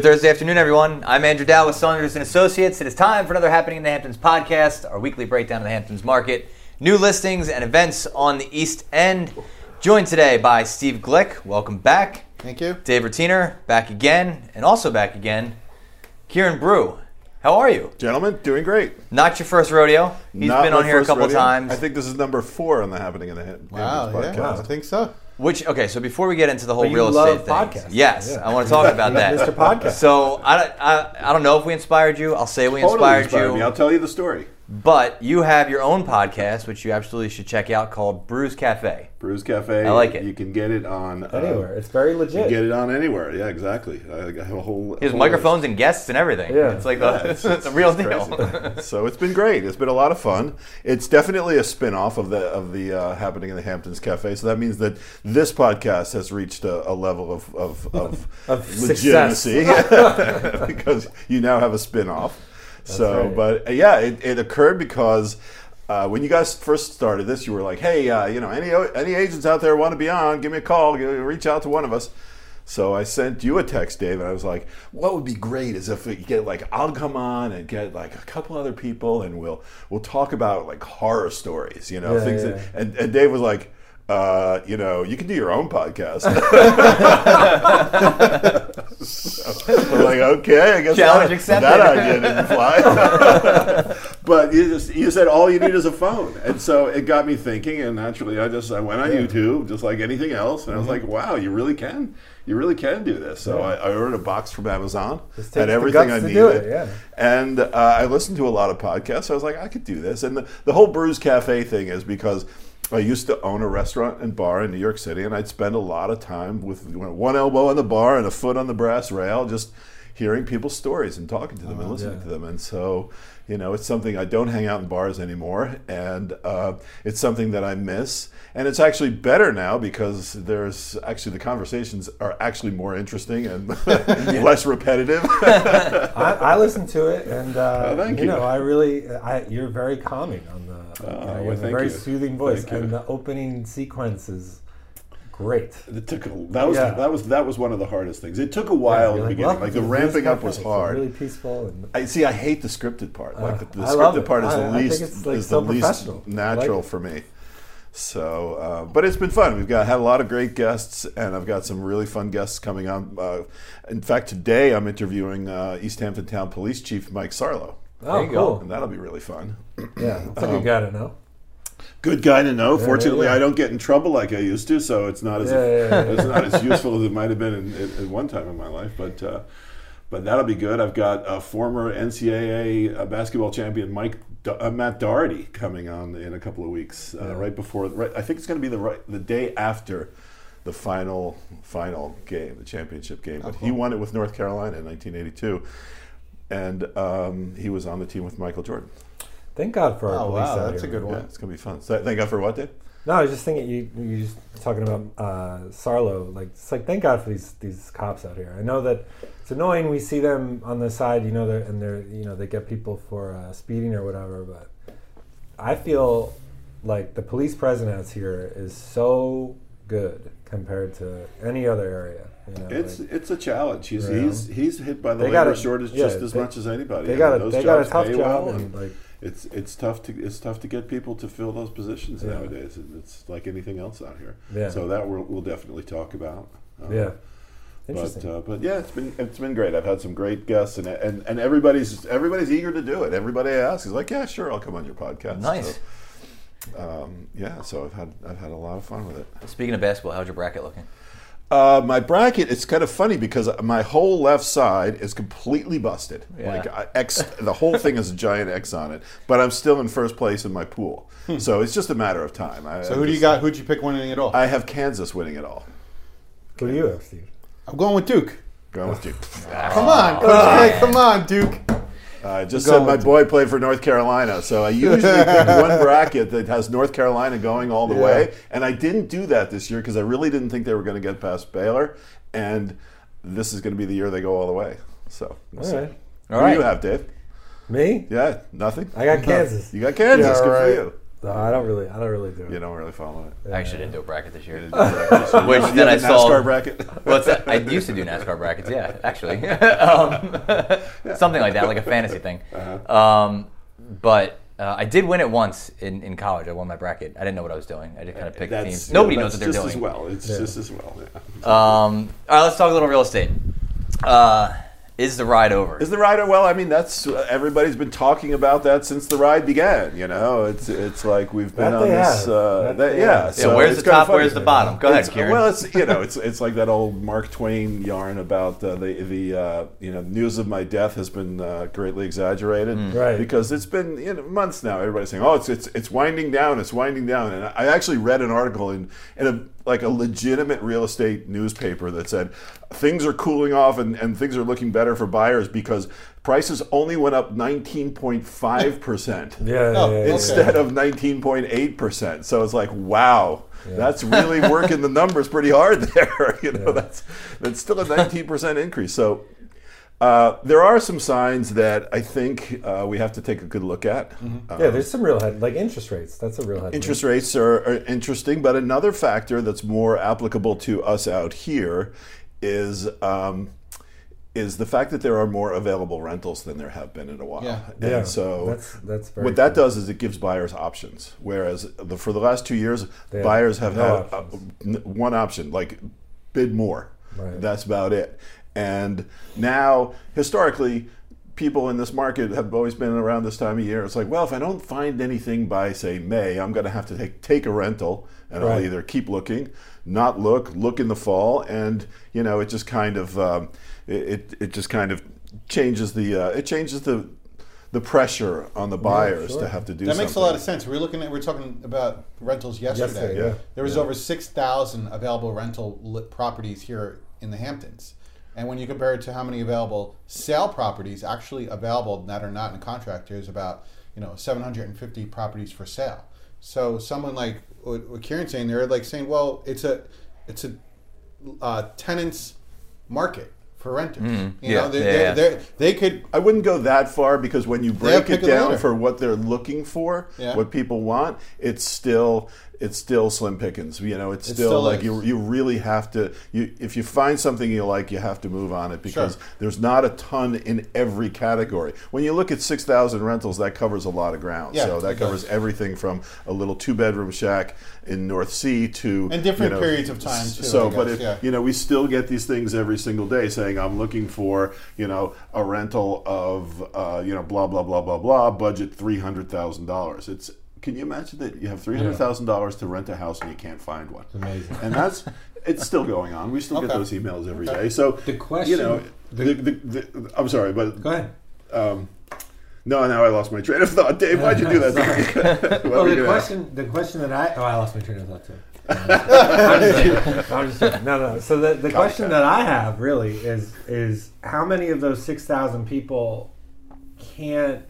Good Thursday afternoon, everyone. I'm Andrew Dowd with Saunders and Associates. It is time for another Happening in the Hamptons podcast, our weekly breakdown of the Hamptons market, new listings and events on the East End. Joined today by Steve Glick. Welcome back. Thank you. Dave Rotiner, back again, and also back again, Kieran Brew. How are you? Gentlemen, doing great. Not your first rodeo. He's Not been on here a couple rodeo. times. I think this is number four on the Happening in the Ham- Wow, Hamptons yeah, I podcast. think so. Which okay, so before we get into the whole real estate thing, podcasts. yes, Yeah. I want to talk about that. Mr. Podcast. So I, I, I don't know if we inspired you. I'll say we Totally inspired, inspired you. me. I'll tell you the story. But you have your own podcast, which you absolutely should check out, called Brews Cafe. Brews Cafe. I like it. You can get it on uh, Anywhere. It's very legit. You can get it on anywhere. Yeah, exactly. I I have a whole. He has whole microphones and guests and everything. Yeah. It's like Yeah, the, it's- it's, a real it's deal. so it's been great. It's been a lot of fun. It's definitely a spin-off of the of the uh, happening in the Hamptons Cafe. So that means that this podcast has reached a, a level of of, of, Of legitimacy because you now have a spin-off. So, right. but uh, yeah, it, it occurred because. Uh, when you guys first started this, you were like, "Hey, uh, you know, any any agents out there want to be on? Give me a call. Reach out to one of us." So I sent you a text, Dave, and I was like, "What would be great is if we get like I'll come on and get like a couple other people, and we'll we'll talk about like horror stories, you know, Yeah, things." yeah. That, and, and Dave was like, uh, "You know, you can do your own podcast." so we're like, "Okay, I guess Challenge that, accepted. that idea didn't fly." but you just you said all you need is a phone, and so it got me thinking. And naturally, I just I went on YouTube, just like anything else, and I was Mm-hmm. like, "Wow, you really can, you really can do this." So I, I ordered a box from Amazon, had everything I needed, do it, yeah. and uh, I listened to a lot of podcasts. I was like, I could do this, and the, the whole Brews Cafe thing is because. I used to own a restaurant and bar in New York City, and I'd spend a lot of time with one elbow on the bar and a foot on the brass rail, just hearing people's stories and talking to them and listening yeah. to them. And so, you know, it's something I don't hang out in bars anymore, and uh, it's something that I miss. And it's actually better now because there's actually the conversations are actually more interesting and less repetitive. I, I listen to it, and uh, Oh, you you. know, I really, I, you're very calming on the. you know, well, you have a very you. soothing voice, Thank you. and the opening sequence is great. It took a, that was Yeah. that was that was one of the hardest things. It took a while You're in the like, beginning. "Welcome Like the ramping up was hard. Really peaceful, and I see. I hate the scripted part. Like the, the scripted part is I- the I think least it's, like, is so the least professional. I like natural for me. So, uh, but it's been fun. We've got had a lot of great guests, and I've got some really fun guests coming on. Uh, in fact, today I'm interviewing uh, East Hampton Town Police Chief Mike Sarlo, oh, you go. cool. and that'll be really fun. Yeah, it's a Um, good guy to know. Good guy to know. Fortunately, yeah. I don't get in trouble like I used to, so it's not as Yeah, yeah, yeah, it's not as useful as it might have been in, in, in one time in my life. But uh, but that'll be good. I've got a former NCAA uh, basketball champion Mike uh, Matt Doherty coming on in a couple of weeks, uh, right before. Right, I think it's going to be the right, the day after the final final game, the championship game. But he won it with North Carolina in 1982, and um, he was on the team with Michael Jordan. Thank God for our Oh, police wow, out that's a here. good Yeah, one. it's going to be fun. So, thank God for what, Dave? No, I was just thinking you you just talking about uh, Sarlo. Like it's like thank God for these these cops out here. I know that it's annoying. We see them on the side, you know, they're, and they're you know they get people for uh, speeding or whatever. But I feel like the police presence here is so good compared to any other area. You know, It's like, it's a challenge. He's he's he's hit by the labor a- shortage yeah, just as they- much as anybody. they I got mean, a they got a tough job well, and like it's it's tough to it's tough to get people to fill those positions Yeah. nowadays. and It's like anything else out here. Yeah. So that we'll, we'll definitely talk about. Uh, yeah. But Interesting. uh, but yeah, it's been it's been great. I've had some great guests and and, and everybody's everybody's eager to do it. Everybody I ask is like, yeah, sure, I'll come on your podcast. Nice. So, um, yeah, so I've had I've had a lot of fun with it. Speaking of basketball, how's your bracket looking? Uh, my bracket, it's kind of funny because my whole left side is completely busted. Yeah. Like I- X, the whole thing is a giant X on it. But I'm still in first place in my pool, so it's just a matter of time. I, Hmm. So I who do you got? Who'd you pick winning it all? I have Kansas winning it all. Who do you have, Steve? I'm going with Duke. Going with you. Come on, Coach K, come on, Duke. I just Go said my boy played for North Carolina, so I usually pick one bracket that has North Carolina going all the Yeah. way, and I didn't do that this year because I really didn't think they were going to get past Baylor, and this is going to be the year they go all the way. So, we'll All see. right. All Who do you have, Dave? Me? Yeah, nothing. I got Kansas. You got Kansas. Yeah, Good right. for you. No, I don't really. I don't really do it. You don't really follow it. I actually didn't do a bracket this year. Which Which then I saw. NASCAR bracket. What's that? I used to do NASCAR brackets, yeah, actually. um, something like that, like a fantasy thing. Uh-huh. Um, but uh, I did win it once in, in college. I won my bracket. I didn't know what I was doing. I just kind of picked That's, teams. Nobody that's knows what they're just doing. as well. It's Yeah. just as well. Yeah. Um, all right, let's talk a little real estate. Uh, is the ride over? Is the ride over well? I mean, that's everybody's been talking about that since the ride began. You know, it's it's like we've been That on this. Uh, That that- yeah, have. yeah, so where's the top? Where's the bottom? Go ahead, It's- Kieran. Well, it's you know, it's it's like that old Mark Twain yarn about uh, the the uh, you know news of my death has been uh, greatly exaggerated, Right. Because it's been you know months now. Everybody's saying, oh, it's it's it's winding down, it's winding down, and I actually read an article in in a like a legitimate real estate newspaper that said things are cooling off and, and things are looking better for buyers because prices only went up 19.5 percent Yeah, yeah, yeah, instead of 19.8%. So it's like, wow, that's really working the numbers pretty hard there. you know, that's that's still a 19% increase. So uh, there are some signs that I think uh, we have to take a good look at. Uh, Yeah, there's some real head like interest rates. That's a real head. Interest rates are, are interesting, but another factor that's more applicable to us out here is um, is the fact that there are more available rentals than there have been in a while. Yeah. And Yeah, so that's that's very. what that true. does is it gives buyers options. Whereas the, for the last two years, They buyers have no had uh, options. n- one option, like bid more. Right. That's about it. And now, historically, people in this market have always been around this time of year. It's like, well, if I don't find anything by say May, I'm going to have to take take a rental, and I'll either keep looking, not look, look in the fall, and you know, it just kind of um, it, it it just kind of changes the uh, it changes the the pressure on the buyers sure. to have to do That something. makes a lot of sense. We We're looking at we're talking about rentals yesterday. Yesterday, yeah. There was Yeah. over six thousand available rental properties here in the Hamptons, and when you compare it to how many available sale properties actually available that are not in contract, there's about you know seven hundred and fifty properties for sale. So someone like what, what Kieran's saying, they're like saying, well, it's a it's a uh, tenants market for renters. Mm-hmm. Yeah, know, they, yeah, yeah. they, they could I wouldn't go that far because when you break it down for what they're looking for, Yeah. what people want, it's still it's still slim pickings. You know, it's It still, still like is. you you really have to you if you find something you like, you have to move on it because Sure. there's not a ton in every category. When you look at six thousand rentals, that covers a lot of ground. Yeah, so that covers does. everything from a little two bedroom shack in North Sea to And different you know, periods of time, too, So, but if yeah. you know, we still get these things every single day saying, I'm looking for, you know, a rental of, uh, you know, blah, blah, blah, blah, blah, budget $300,000. It's, can you imagine that you have $300,000 to rent a house and you can't find one? amazing. And that's, it's still going on. We still get those emails every day. Okay. So, The question, you know, the- the, the, the, I'm sorry, but, Go ahead. um, no, now I lost my train of thought. Dave, why'd you do that? What Well, the gonna ask? question, the question that I oh, I lost my train of thought too. I'm just kidding. I'm just. No, no. So the, the question that I have really is is how many of those six thousand people can't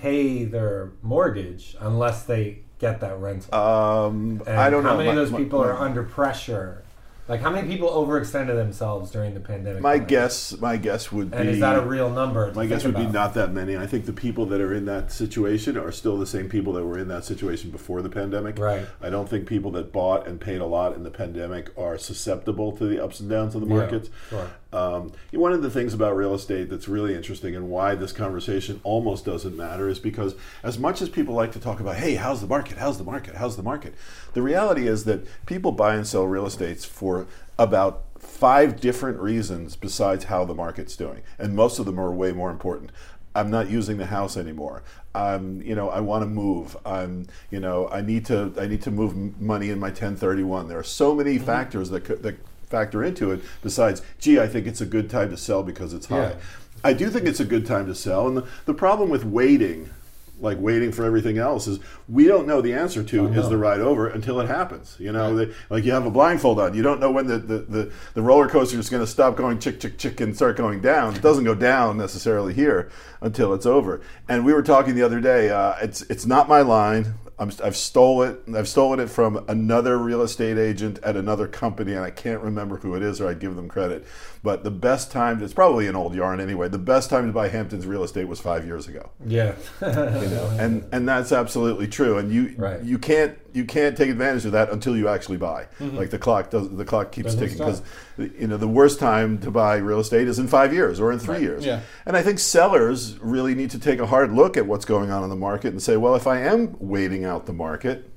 pay their mortgage unless they get that rental? Um, I don't how know. How many My- of those my- people my- are under pressure? Like how many people overextended themselves during the pandemic? My time? guess, my guess would And be. is that a real number? My guess would be not that many. I think the people that are in that situation are still the same people that were in that situation before the pandemic. Right. I don't think people that bought and paid a lot in the pandemic are susceptible to the ups and downs of the Yeah, markets. sure. Um, one of the things about real estate that's really interesting and why this conversation almost doesn't matter is because as much as people like to talk about, hey, how's the market? How's the market? How's the market? The reality is that people buy and sell real estates for about five different reasons besides how the market's doing. And most of them are way more important. I'm not using the house anymore. I'm, you know, I want to move. I'm, you know, I need to, I need to move money in my 1031. There are so many Mm-hmm. factors that could, that factor into it. Besides, gee, I think it's a good time to sell because it's high. Yeah. I do think it's a good time to sell. And the, the problem with waiting, like waiting for everything else, is we don't know the answer to is no. the ride over until it happens. You know, they, like you have a blindfold on. You don't know when the, the, the, the roller coaster is going to stop going chick, chick, chick and start going down. It doesn't go down necessarily here until it's over. And we were talking the other day, uh, it's, it's not my line. I'm, I've stole it. I've stolen it from another real estate agent at another company, and I can't remember who it is, or I'd give them credit. But the best time, it's probably an old yarn anyway. The best time to buy Hamptons real estate was five years ago, Yeah. you know, and and that's absolutely true. And you Right. you can't you can't take advantage of that until you actually buy. Mm-hmm. Like the clock does, the clock keeps Doesn't ticking because you know the worst time to buy real estate is in five years or in three years. Yeah. And I think sellers really need to take a hard look at what's going on in the market and say, well, if I am waiting out the market,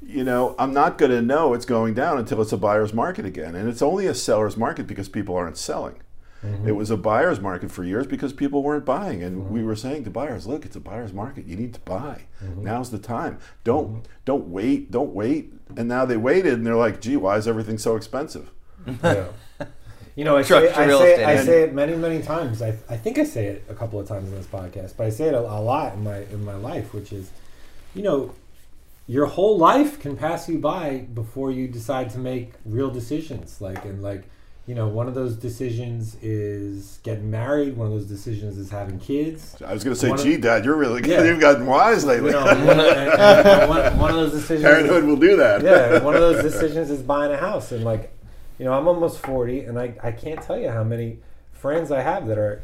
you know, I'm not going to know it's going down until it's a buyer's market again. And it's only a seller's market because people aren't selling. Mm-hmm. It was a buyer's market for years because people weren't buying. And we mm-hmm. were saying to buyers, look, it's a buyer's market. You need to buy. Mm-hmm. Now's the time. Don't don't wait. Don't wait. And now they waited and they're like, gee, why is everything so expensive? yeah. You know, I say, Structured I, say, estate I say it many, many times. I, I think I say it a couple of times in this podcast, but I say it a, a lot in my in my life, which is, you know, your whole life can pass you by before you decide to make real decisions. Like and like, you know, one of those decisions is getting married. One of those decisions is having kids. I was going to say, One of- gee, Dad, you're really good. Yeah. You've gotten wise lately. You know, one, of- and- one, one of those decisions. is- Parenthood will do that. yeah, one of those decisions is buying a house. And like, you know, I'm almost 40, and I, I can't tell you how many friends I have that are,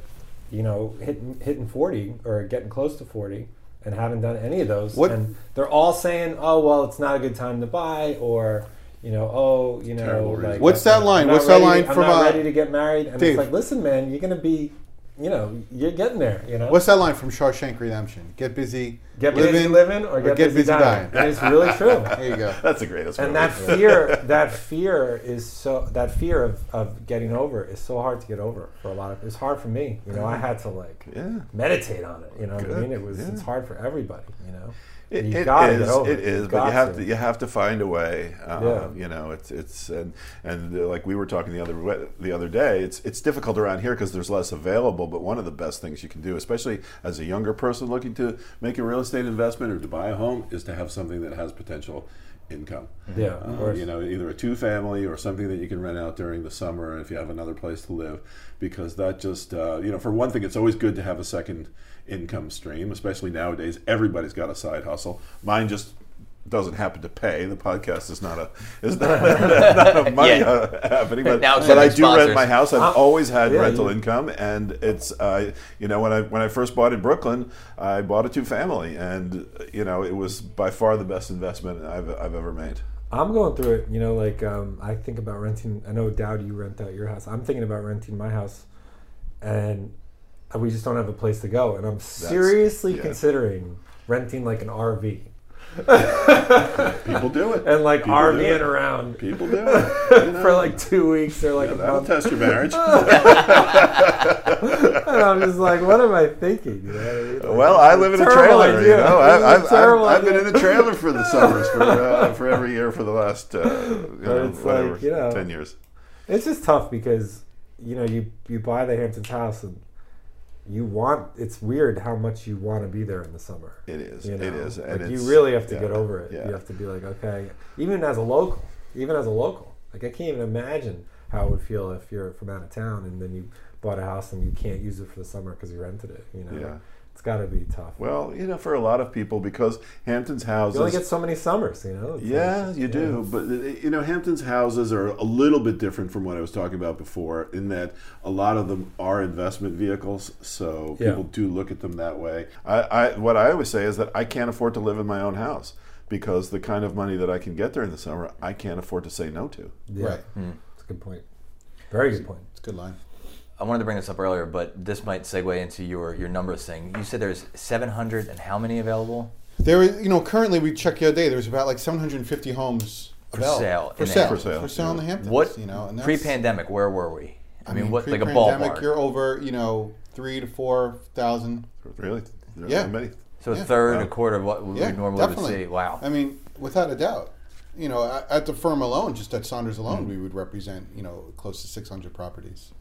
you know, hitting hitting 40 or getting close to 40 and haven't done any of those. What- And they're all saying, "Oh, well, it's not a good time to buy," or you know, "Oh, you know, like What's that line? not What's that ready- line I'm from, not uh, ready to get married." And Dave. it's like, listen, man, you're gonna be, you know, you're getting there. You know, What's that line from Shawshank Redemption? Get busy, get living, busy living or get, busy, dying. And it's really true. There you go. That's the greatest. and that fear that fear is so that fear of, of getting over is so hard to get over for a lot of it's hard for me you know i had to like Yeah. meditate on it you know what i mean it was yeah. it's hard for everybody you know It, it is, over it is, but you have to. you have to find a way. Uh, Yeah. You know, it's it's and and uh, like we were talking the other the other day, it's it's difficult around here because there's less available. But one of the best things you can do, especially as a younger person looking to make a real estate investment or to buy a home, is to have something that has potential income. Yeah, of Uh, course. you know, either a two family or something that you can rent out during the summer if you have another place to live, because that just uh, you know, for one thing, it's always good to have a second income stream, especially nowadays. Everybody's got a side hustle. Mine just doesn't happen to pay. The podcast is not a is not, not a money Yeah. uh, happening, but, but I having do rent my house. I've always had yeah, rental you- income, and it's uh, you know when I when I first bought in Brooklyn, I bought a two family, and you know it was by far the best investment I've I've ever made. i'm going through it you know like um, i think about renting i know dowd you rent out your house i'm thinking about renting my house and we just don't have a place to go and i'm seriously yeah. considering renting like an rv People do it. and like People rving around People do it. You know? for like two weeks or like Yeah, a that'll month. test your marriage. and I'm just like, what am I thinking? You know what I mean? Like, well, I live in a trailer. idea. You know, I, I've, I've, I've been in a trailer for the summers for uh, for every year for the last uh, you know, whatever like, you know, ten years. It's just tough because you know you you buy the Hamptons house and you want. It's weird how much you want to be there in the summer. It is. You know? It is. And Like you really have to yeah, get over it. yeah. You have to be like, okay, even as a local, even as a local, like I can't even imagine how it would feel if you're from out of town and then you bought a house and you can't use it for the summer because you rented it. You know, Yeah. It's got to be tough. Well, you know, for a lot of people, because Hampton's houses. you only get so many summers. You know. It's Yeah, like- you do. But uh, you know, Hampton's houses are a little bit different from what I was talking about before, in that a lot of them are investment vehicles. So Yeah. people do look at them that way. I, I what I always say is that I can't afford to live in my own house because the kind of money that I can get during the summer, I can't afford to say no to. Yeah. Right. That's a good point. Very good point. It's a good line. I wanted to bring this up earlier, but this might segue into your your numbers thing. You said there's 700 and how many available? There is, you know, currently we checked the other day. There's about like 750 homes For available. sale For in the sale. For sale in the Hamptons. What you know, and that's, pre-pandemic? Where were we? I, mean, what like a pre-pandemic, ballpark? You're over, you know, three to four thousand. Really? There are Yeah. that many. so a third, Wow. a quarter of what we Yeah, normally definitely. would see. Wow. I mean, without a doubt. You know, at- at the firm alone, just at Saunders alone, hmm. we would represent, you know, close to 600 properties.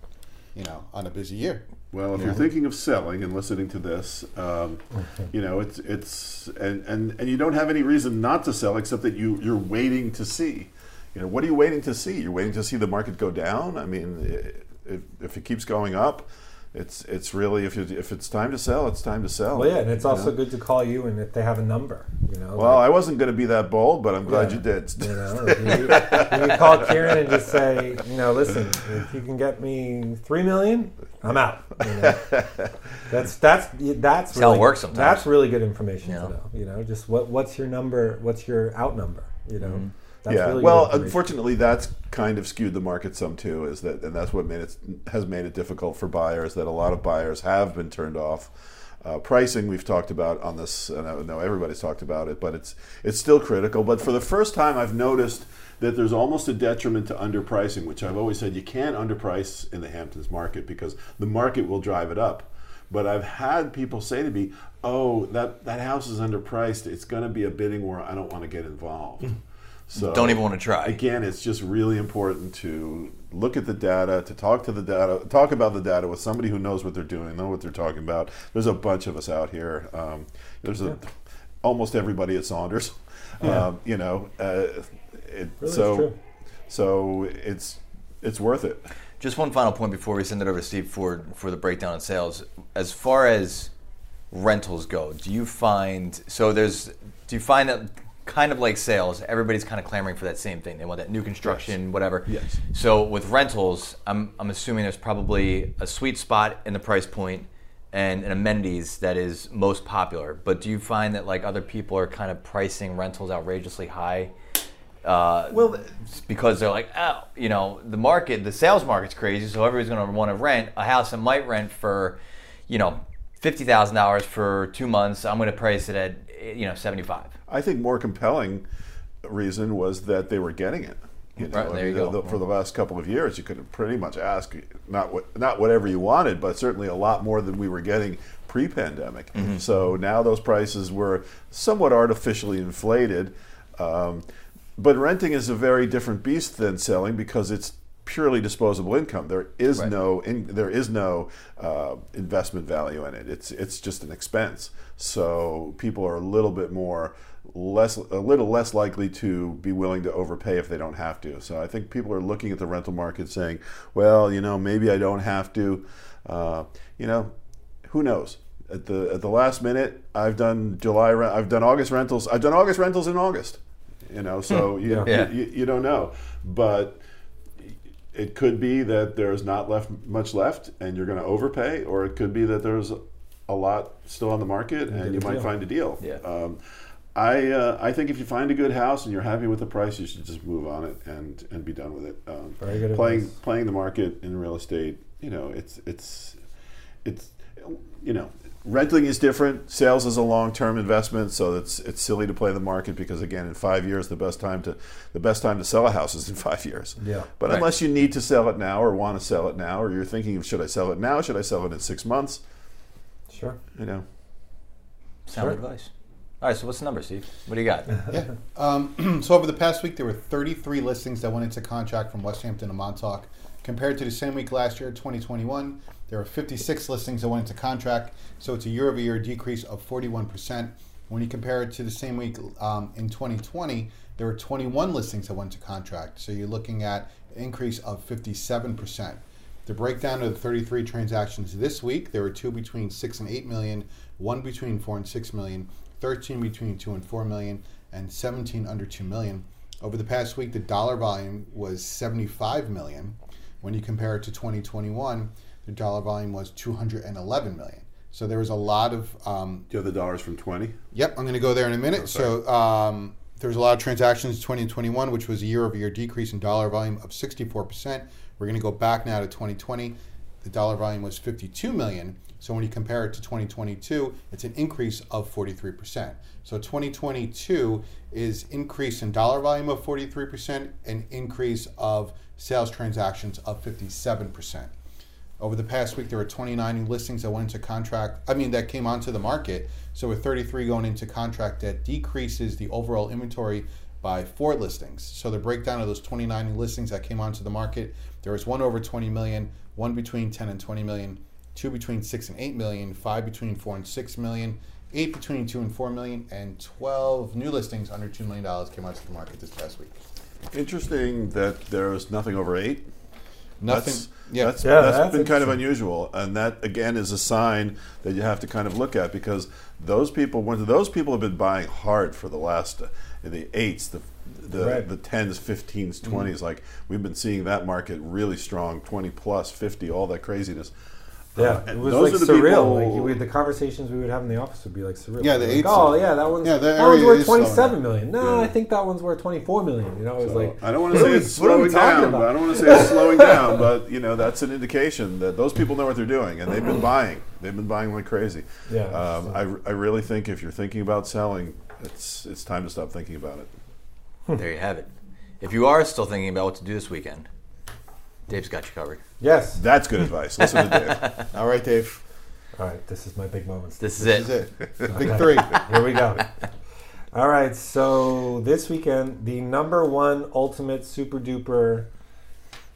You know, on a busy year. Well, if Yeah. you're thinking of selling and listening to this, um, you know it's it's and, and and you don't have any reason not to sell except that you you're waiting to see. You know, what are you waiting to see? You're waiting to see the market go down. I mean, if, if it keeps going up, it's it's really if you, if it's time to sell, it's time to sell. Well, yeah, and it's also know? good to call you and if they have a number, you know. Well, like- I wasn't going to be that bold, but I'm glad Yeah. you did. You know, you, you call Kieran and just say, you know, listen, if you can get me three million, I'm out. You know? That's that's that's how it really, works sometimes. That's really good information Yeah. to know. You know, just what what's your number? What's your out number? You know, mm-hmm. That's yeah. really well, unfortunately, that's kind of skewed the market some too. Is that and that's what made it has made it difficult for buyers. That a lot of buyers have been turned off. Uh, pricing we've talked about on this, and I know everybody's talked about it, but it's it's still critical. But for the first time, I've noticed that there's almost a detriment to underpricing, which I've always said you can't underprice in the Hamptons market because the market will drive it up. But I've had people say to me, "Oh, that that house is underpriced. It's going to be a bidding war. I don't want to get involved." So Don't even want to try. Again, it's just really important to look at the data, to talk to the data, talk about the data with somebody who knows what they're doing, know what they're talking about. There's a bunch of us out here. Um, there's a almost everybody at Saunders. Um, you know, uh, it, Really, so true. so it's it's worth it. Just one final point before we send it over to Steve Ford for the breakdown on sales. As far as rentals go, do you find so there's do you find that kind of like sales, everybody's kind of clamoring for that same thing. They want that new construction, whatever. Yes. So with rentals, I'm I'm assuming there's probably a sweet spot in the price point and an amenities that is most popular. But do you find that like other people are kind of pricing rentals outrageously high? Uh, Well, because they're like, oh, you know, the market, the sales market's crazy, so everybody's going to want to rent a house that might rent for, you know, fifty thousand dollars for two months. I'm going to price it at, you know, seventy five. I think more compelling reason was that they were getting it. You know, Right, there you mean, go. the- for the last couple of years, you could pretty much ask not what not whatever you wanted, but certainly a lot more than we were getting pre-pandemic. Mm-hmm. So now those prices were somewhat artificially inflated. Um, but renting is a very different beast than selling because it's purely disposable income. There is Right. no in, there is no uh, investment value in it. It's it's just an expense. So people are a little bit more less a little less likely to be willing to overpay if they don't have to. So I think people are looking at the rental market saying, well, you know, maybe I don't have to. Uh, you know, who knows? At the at the last minute, I've done July. I've done August rentals. I've done August rentals in August. You know, so you, Yeah. Yeah. You, you don't know, but it could be that there's not left much left, and you're going to overpay, or it could be that there's a lot still on the market, and you might find a deal. Yeah. Um, I uh, I think if you find a good house and you're happy with the price, you should just move on it and and be done with it. Um, Very good playing advice. playing the market in real estate, you know, it's it's it's you know renting is different sales is a long-term investment so it's it's silly to play the market because again in five years the best time to the best time to sell a house is in five years Yeah. but Right. unless you need to sell it now or want to sell it now or you're thinking of should i sell it now should i sell it in six months Sure. you know Sound Sure. advice. All right, so what's the number, Steve? What do you got? Yeah. Um, so over the past week, there were 33 listings that went into contract from Westhampton to Montauk. Compared to the same week last year, 2021, there were 56 listings that went into contract. So it's a year-over-year decrease of 41%. When you compare it to the same week um, in 2020, there were 21 listings that went to contract. So you're looking at an increase of 57%. The breakdown of the 33 transactions this week, there were two between 6 and 8 million, one between 4 and 6 million, 13 between 2 and 4 million, and 17 under 2 million. Over the past week, the dollar volume was 75 million. When you compare it to 2021, the dollar volume was 211 million. So there was a lot of um, do you have the dollars from 20 Yep, I'm going to go there in a minute. so um, there was a lot of transactions in 2021, which was a year-over-year decrease in dollar volume of 64%. We're going to go back now to 2020. The dollar volume was 52 million. So when you compare it to 2022, it's an increase of 43%. So 2022 is increase in dollar volume of 43%, an increase of sales transactions of 57%. Over the past week, there were 29 new listings that went into contract. I mean, that came onto the market. So with 33 going into contract, that decreases the overall inventory by four listings. So the breakdown of those 29 new listings that came onto the market, there was one over 20 million, one between 10 and 20 million, two between 6 and 8 million, five between 4 and 6 million, eight between 2 and 4 million, and 12 new listings under $2 million came onto the market this past week. interesting that there's nothing over eight Nothing. That's, yeah. that's, Yeah, that's that's been kind of unusual, and that again is a sign that you have to kind of look at because those people, when those people have been buying hard for the last, uh, the eights, the the, Right. the tens, fifteens, twenties, like we've been seeing that market really strong, twenty plus, fifty, all that craziness. Yeah, Uh, it was those like are the surreal. people- Like you would, the conversations we would have in the office would be like surreal. Yeah, the like, eights Oh are- yeah, that one's Yeah, the that one's area worth is slowing twenty-seven No, Yeah. I think that one's worth twenty-four million. You know, it was like I don't want to say it's what are we slowing down. but I don't want to say it's slowing down, but you know that's an indication that those people know what they're doing, and they've been buying. They've been buying like crazy. Yeah, Um, I, I really think if you're thinking about selling, it's it's time to stop thinking about it. There you have it. If you are still thinking about what to do this weekend, Dave's got you covered. Yes. That's good advice. Listen to Dave. All right, Dave. All right, this is my big moment. This is This it. is it. Big three. Here we go. All right, so this weekend, the number one ultimate super duper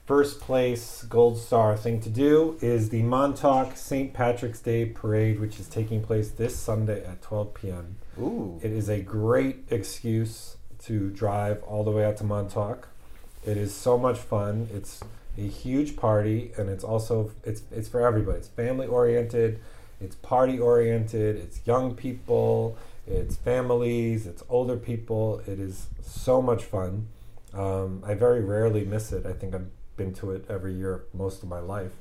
first place gold star thing to do is the Montauk St. Patrick's Day Parade, which is taking place this Sunday at 12 p.m. Ooh. It is a great excuse to drive all the way out to Montauk. It is so much fun. It's a huge party, and it's also it's it's for everybody. It's family oriented, it's party oriented, it's young people, it's families, it's older people. It is so much fun. Um, I very rarely miss it. I think I've been to it every year most of my life.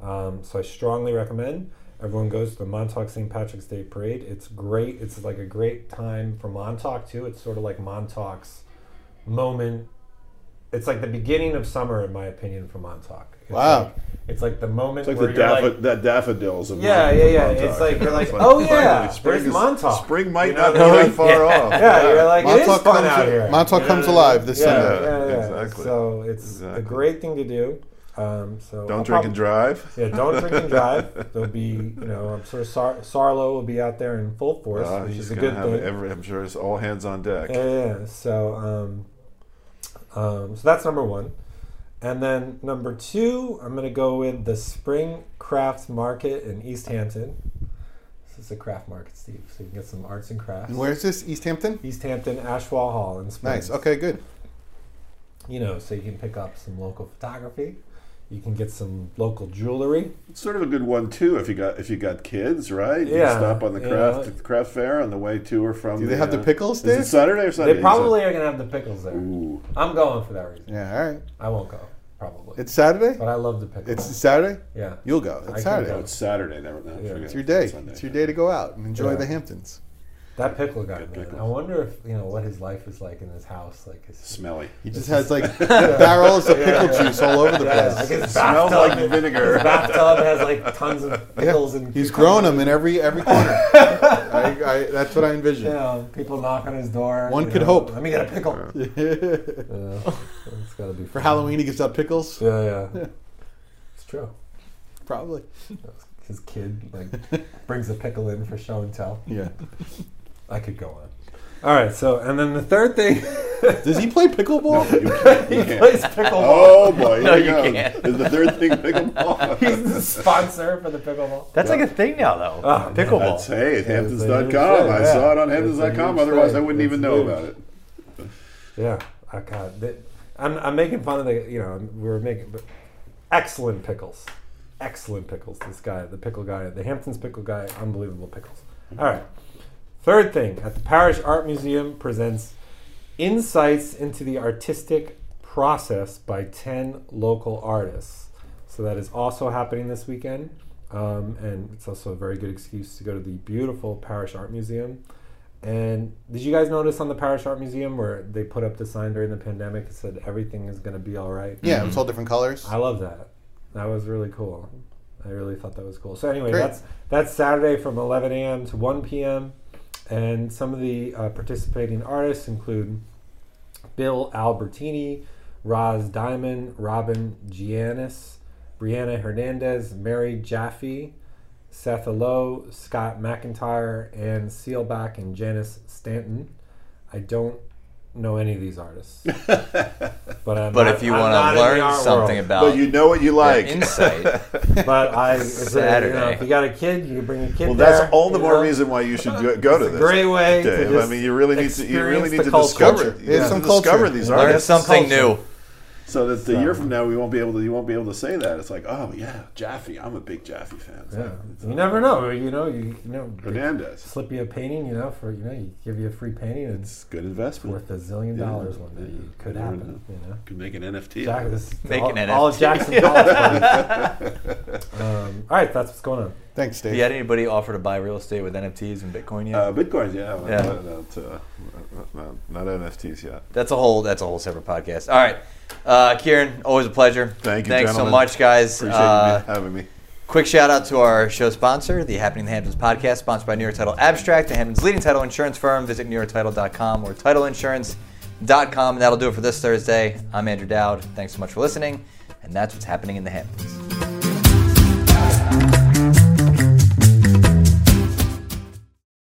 Um, so I strongly recommend everyone goes to the Montauk St. Patrick's Day Parade. It's great. It's like a great time for Montauk too. It's sort of like Montauk's moment. It's like the beginning of summer, in my opinion, for Montauk. It's Wow. like, it's like the moment It's like where the daffod- like, that daffodils of Yeah, yeah, yeah. Montauk, It's like- you you're like, it's oh, yeah, spring is- Montauk. Spring might You not be like- that far off. yeah, you're like, it is Montauk fun comes, out here. Montauk comes alive this yeah, Sunday. Yeah, yeah. Exactly. So it's a great thing to do. Um, so Don't I'll drink prob- and drive. Yeah, don't drink and drive. There'll be, you know, I'm sure Sar- Sarlo will be out there in full force, Uh, which is a good thing. every. I'm sure it's all hands on deck. Yeah, yeah, yeah. So, um, um, so that's number one. And then number two, I'm going to go with the Spring Crafts Market in East Hampton. This is a craft market, Steve, so you can get some arts and crafts. And where's this? East Hampton? East Hampton, Ashawagh Hall in Springs. Nice. Okay, good. You know, so you can pick up some local photography. You can get some local jewelry. It's sort of a good one too if you got if you got kids, right? You Yeah, stop on the you craft know. craft fair on the way to or from. Do they have the uh, pickles Is there? it Saturday or Sunday? They probably are going to have the pickles there. Ooh. I'm going for that reason. Yeah, all right. I won't go, probably. It's Saturday? but I love the pickles. It's Saturday? yeah. You'll go. I It's Saturday. go. It's Saturday. Never. No, Yeah. It's your it. day. Sunday. It's your day to go out and enjoy Yeah. the Hamptons. That pickle guy, Good man. pickles. I wonder if you know what his life is like in his house. Like his Smelly. He just has like barrels of pickle Yeah. juice all over the Yeah, place. like his Smells like vinegar. His bathtub has like tons of pickles and He's grown them in every every corner. I, I, that's what I You envision. know, people knock on his door. One could know, hope. Let me get a pickle. Yeah, it's gotta be For Halloween, he gives out pickles. Yeah, yeah. It's true. Probably. His kid like brings a pickle in for show and tell. Yeah. I could go on. All right, so and then the third thing, Does he play pickleball? You can't. You he can't. plays pickleball. Oh boy! Here No, you go. can't. Is the third thing pickleball? He's the sponsor for the pickleball. That's like a thing now, though. Oh, Pickleball. That's hey, it's Hamptons.com. thing, I saw it on Hamptons.com. Otherwise, I wouldn't It's even know huge. about it. Yeah, oh, I got that. I'm, I'm making fun of the, you know, we were making but excellent pickles, excellent pickles. This guy, the pickle guy, the Hamptons pickle guy, unbelievable pickles. All right, third thing at the Parrish Art Museum presents insights into the artistic process by ten local artists. So that is also happening this weekend, um, and it's also a very good excuse to go to the beautiful Parrish Art Museum. And did you guys notice on the Parrish Art Museum where they put up the sign during the pandemic that said everything is going to be all right? Yeah, it's all different colors. I love that. That was really cool. I really thought that was cool. So anyway, Great. that's that's Saturday from 11 a.m. to 1 p.m. And some of the uh, participating artists include Bill Albertini, Roz Diamond, Robin Giannis, Brianna Hernandez, Mary Jaffe, Seth Alo, Scott McIntyre, Ann Sealback, and Janice Stanton. I don't know any of these artists, but I'm But not- if you want to learn something world. about But you know what you like. insight, But I, it's a, you know, Saturday. if you got a kid, you can bring a kid. well, that's all the more know? reason why you should go, go to a this. great way to Dave. I mean, you really need to you really need to culture. discover, Culture. you There's some to discover culture. these Yeah. learn artists. something culture. new. So that the So- year from now we won't be able to you won't be able to say that. It's like, oh yeah, Jaffe. I'm a big Jaffe fan. It's Yeah, like, it's you never know. You know, you, you know, they Hernandez. slip you a painting. You know, for you know, you give you a free painting. and It's It's good investment. worth a zillion Yeah, dollars one day. yeah, Could never happen. know. You know. Could make an NFT. Jack, this Make all, an all of NFT. Jackson College um, all right, that's what's going on. Thanks, Dave. Have you had anybody offer to buy real estate with NFTs and Bitcoin yet? Uh, Bitcoins, yeah, Yeah. Not, not, uh, not, not NFTs yet. that's a whole that's a whole separate podcast. All right, uh, Kieran, always a pleasure. Thank you, Thanks so much, guys. Appreciate Uh, you having me. Quick shout out to our show sponsor, the Happening in the Hamptons podcast, sponsored by New York Title Abstract, the Hamptons' leading title insurance firm. Visit NewYorkTitle.com or TitleInsurance.com. And that'll do it for this Thursday. I'm Andrew Dowd. Thanks so much for listening. And that's what's happening in the Hamptons.